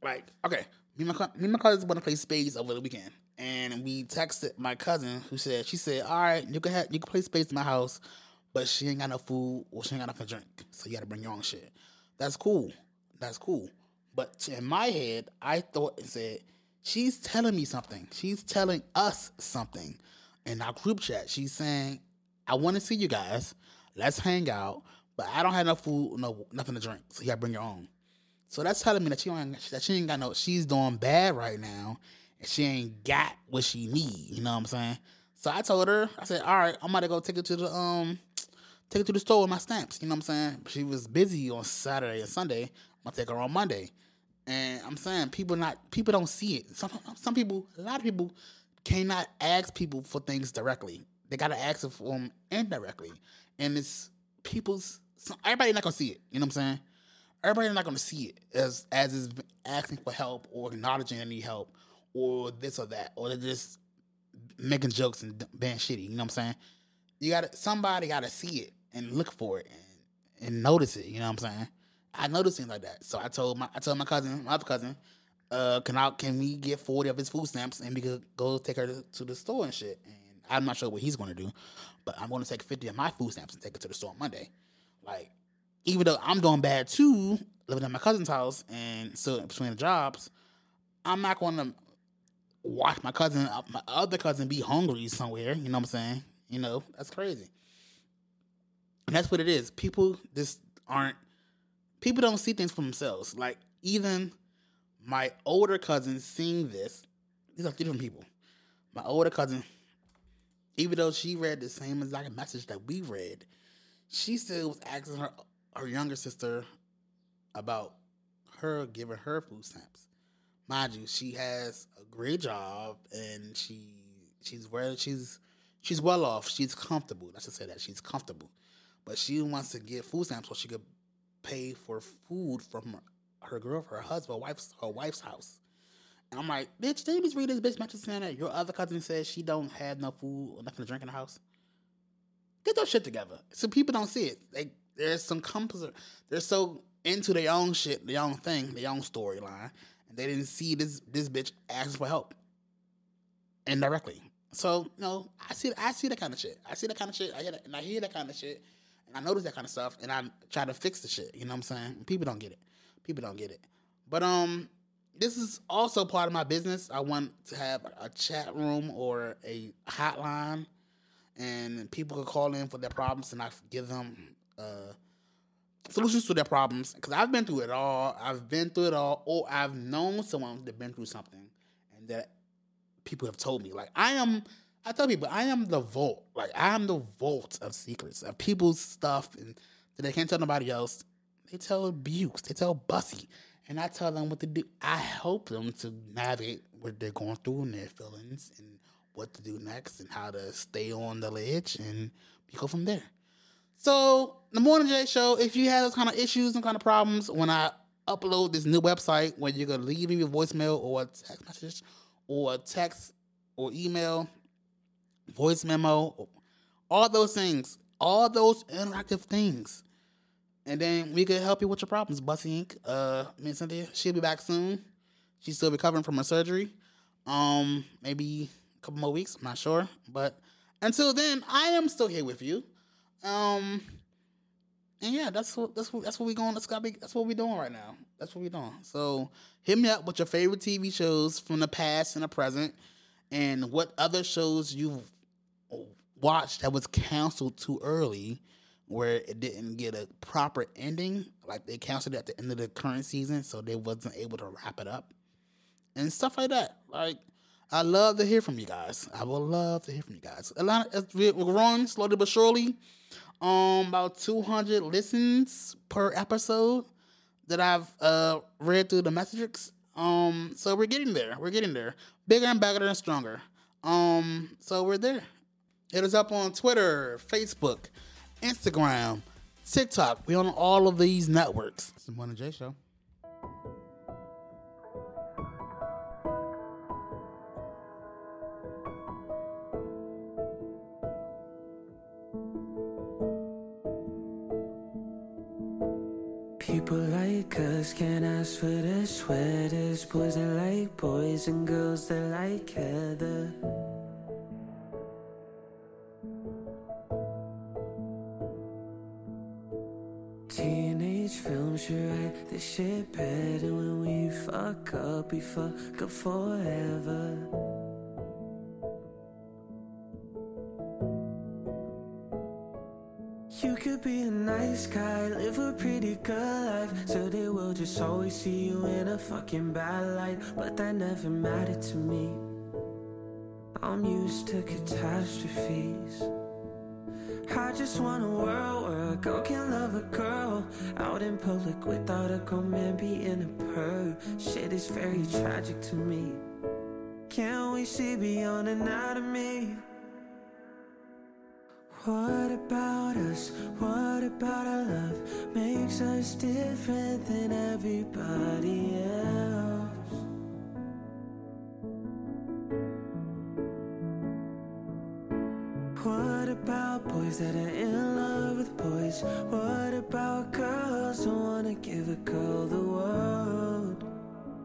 like okay, me and my me and my cousins want to play spades over the weekend, and we texted my cousin who said she said, "All right, you can have you can play spades in my house, but she ain't got no food or she ain't got nothing to drink, so you got to bring your own shit." That's cool. That's cool. But in my head, I thought and said, she's telling me something. She's telling us something in our group chat. She's saying, I want to see you guys. Let's hang out. But I don't have no food, no nothing to drink. So you gotta bring your own. So that's telling me that she ain't that she ain't got no she's doing bad right now and she ain't got what she need. You know what I'm saying? So I told her, I said, all right, I'm about to go take her to the um take her to the store with my stamps. You know what I'm saying? She was busy on Saturday and Sunday. I'm gonna take her on Monday. And I'm saying people not people don't see it. Some some people, a lot of people cannot ask people for things directly. They gotta ask it for them indirectly. And it's people's everybody not gonna see it. You know what I'm saying? Everybody not gonna see it as as is asking for help or acknowledging need help or this or that or they're just making jokes and being shitty. You know what I'm saying? You gotta somebody gotta see it and look for it and, and notice it. You know what I'm saying? I noticed things like that. So I told my I told my cousin, my other cousin, uh, can I can we get 40 of his food stamps and we could go take her to, to the store and shit. And I'm not sure what he's gonna do, but I'm gonna take 50 of my food stamps and take it to the store on Monday. Like, even though I'm doing bad too, living at my cousin's house and still between the jobs, I'm not gonna watch my cousin, uh, my other cousin, be hungry somewhere. You know what I'm saying? You know that's crazy. And that's what it is. People just aren't. People don't see things for themselves. Like even my older cousin seeing this. These are three different people. My older cousin, even though she read the same exact message that we read, she still was asking her her younger sister about her giving her food stamps. Mind you, she has a great job and she she's where she's she's well off. She's comfortable. I should say that she's comfortable, but she wants to get food stamps so she could pay for food from her girl, her husband, wife's her wife's house. And I'm like, bitch, did you just read this bitch message saying that your other cousin says she don't have no food or nothing to drink in the house? Get those shit together. So people don't see it. They there's some composite. They're so into their own shit, their own thing, their own storyline, and they didn't see this this bitch asking for help indirectly. So you know, I see I see that kind of shit. I see that kind of shit. I hear that, and I hear that kind of shit, I notice that kind of stuff, and I try to fix the shit. You know what I'm saying? People don't get it. People don't get it. But um, this is also part of my business. I want to have a chat room or a hotline, and people can call in for their problems, and I give them uh solutions to their problems. Because I've been through it all. I've been through it all, or I've known someone that's been through something, and that people have told me. Like I am, I tell people I am the vault. Like I am the vault of secrets of people's stuff, and that they can't tell nobody else. They tell Bukes, they tell Bussey, and I tell them what to do. I help them to navigate what they're going through and their feelings, and what to do next, and how to stay on the ledge, and we go from there. So the Morning J Show, if you have those kind of issues and kind of problems, when I upload this new website where you're gonna leave me a voicemail or a text message or a text or email, voice memo, all those things, all those interactive things. And then we could help you with your problems. Bussey Inc. Uh Miss Cynthia, she'll be back soon. She's still recovering from her surgery. Um, maybe a couple more weeks, I'm not sure. But until then, I am still here with you. Um, and yeah, that's what that's what that's what we going. That's be that's what we're doing right now. That's what we're doing. So hit me up with your favorite TV shows from the past and the present, and what other shows you've watched that was canceled too early, where it didn't get a proper ending. Like they canceled it at the end of the current season, so they wasn't able to wrap it up, and stuff like that. Like I love to hear from you guys. I would love to hear from you guys. A lot of we're growing slowly but surely. Um, about 200 listens per episode that I've uh read through the metrics. Um, so we're getting there. We're getting there. Bigger and better and stronger. Um, so we're there. Hit us up on Twitter, Facebook, Instagram, TikTok. We on all of these networks. It's the Morning J Show. People like us can't ask for the sweaters. Boys that like boys and girls that like heather. We fuck up forever. You could be a nice guy, live a pretty good life. So they will just always see you in a fucking bad light. But that never mattered to me. I'm used to catastrophes. I just want a world where a girl can love a girl out in public without a grown man being a perv. Shit is very tragic to me. Can we see beyond anatomy? What about us? What about our love makes us different than everybody else? Boys that are in love with boys? What about girls who wanna give a girl the world?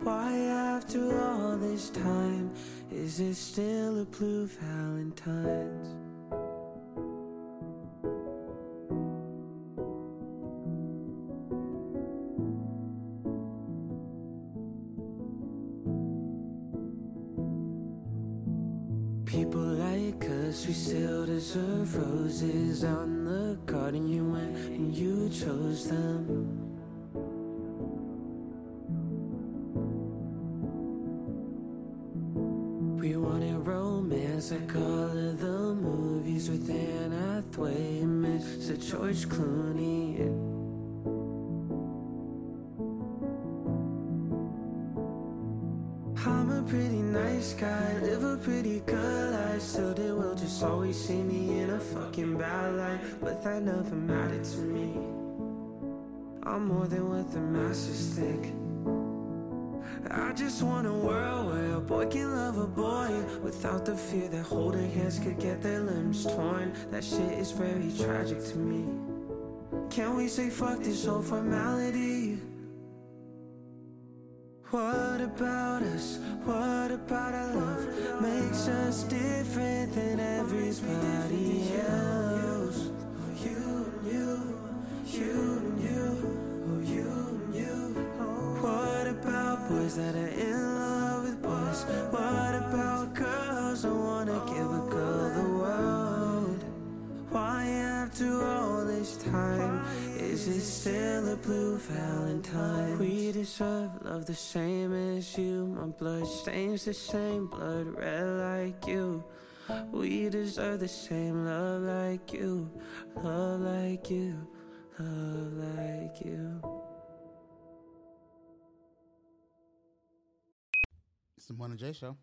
Why, after all this time, is it still a blue Valentine's? Deserve roses on the garden you went and you chose them. We wanted romance I all of the movies with Anne Hathaway and Mr. George Clooney. I'm a pretty nice guy, live a pretty good Still, they will just always see me in a fucking bad light. But that never mattered to me. I'm more than what the masses think. I just want a world where a boy can love a boy without the fear that holding hands could get their limbs torn. That shit is very tragic to me. Can we say fuck this whole formality? What about us? What about our love makes us different than everybody else? You and you, you and you, oh, you and you. What about boys that are in love with boys? What about girls who wanna give a girl the world? Why after all this time is still a blue valentine? We deserve love the same as you. My blood stains the same blood red like you. We deserve the same love like you, love like you, love like you. It's the Morning J Show.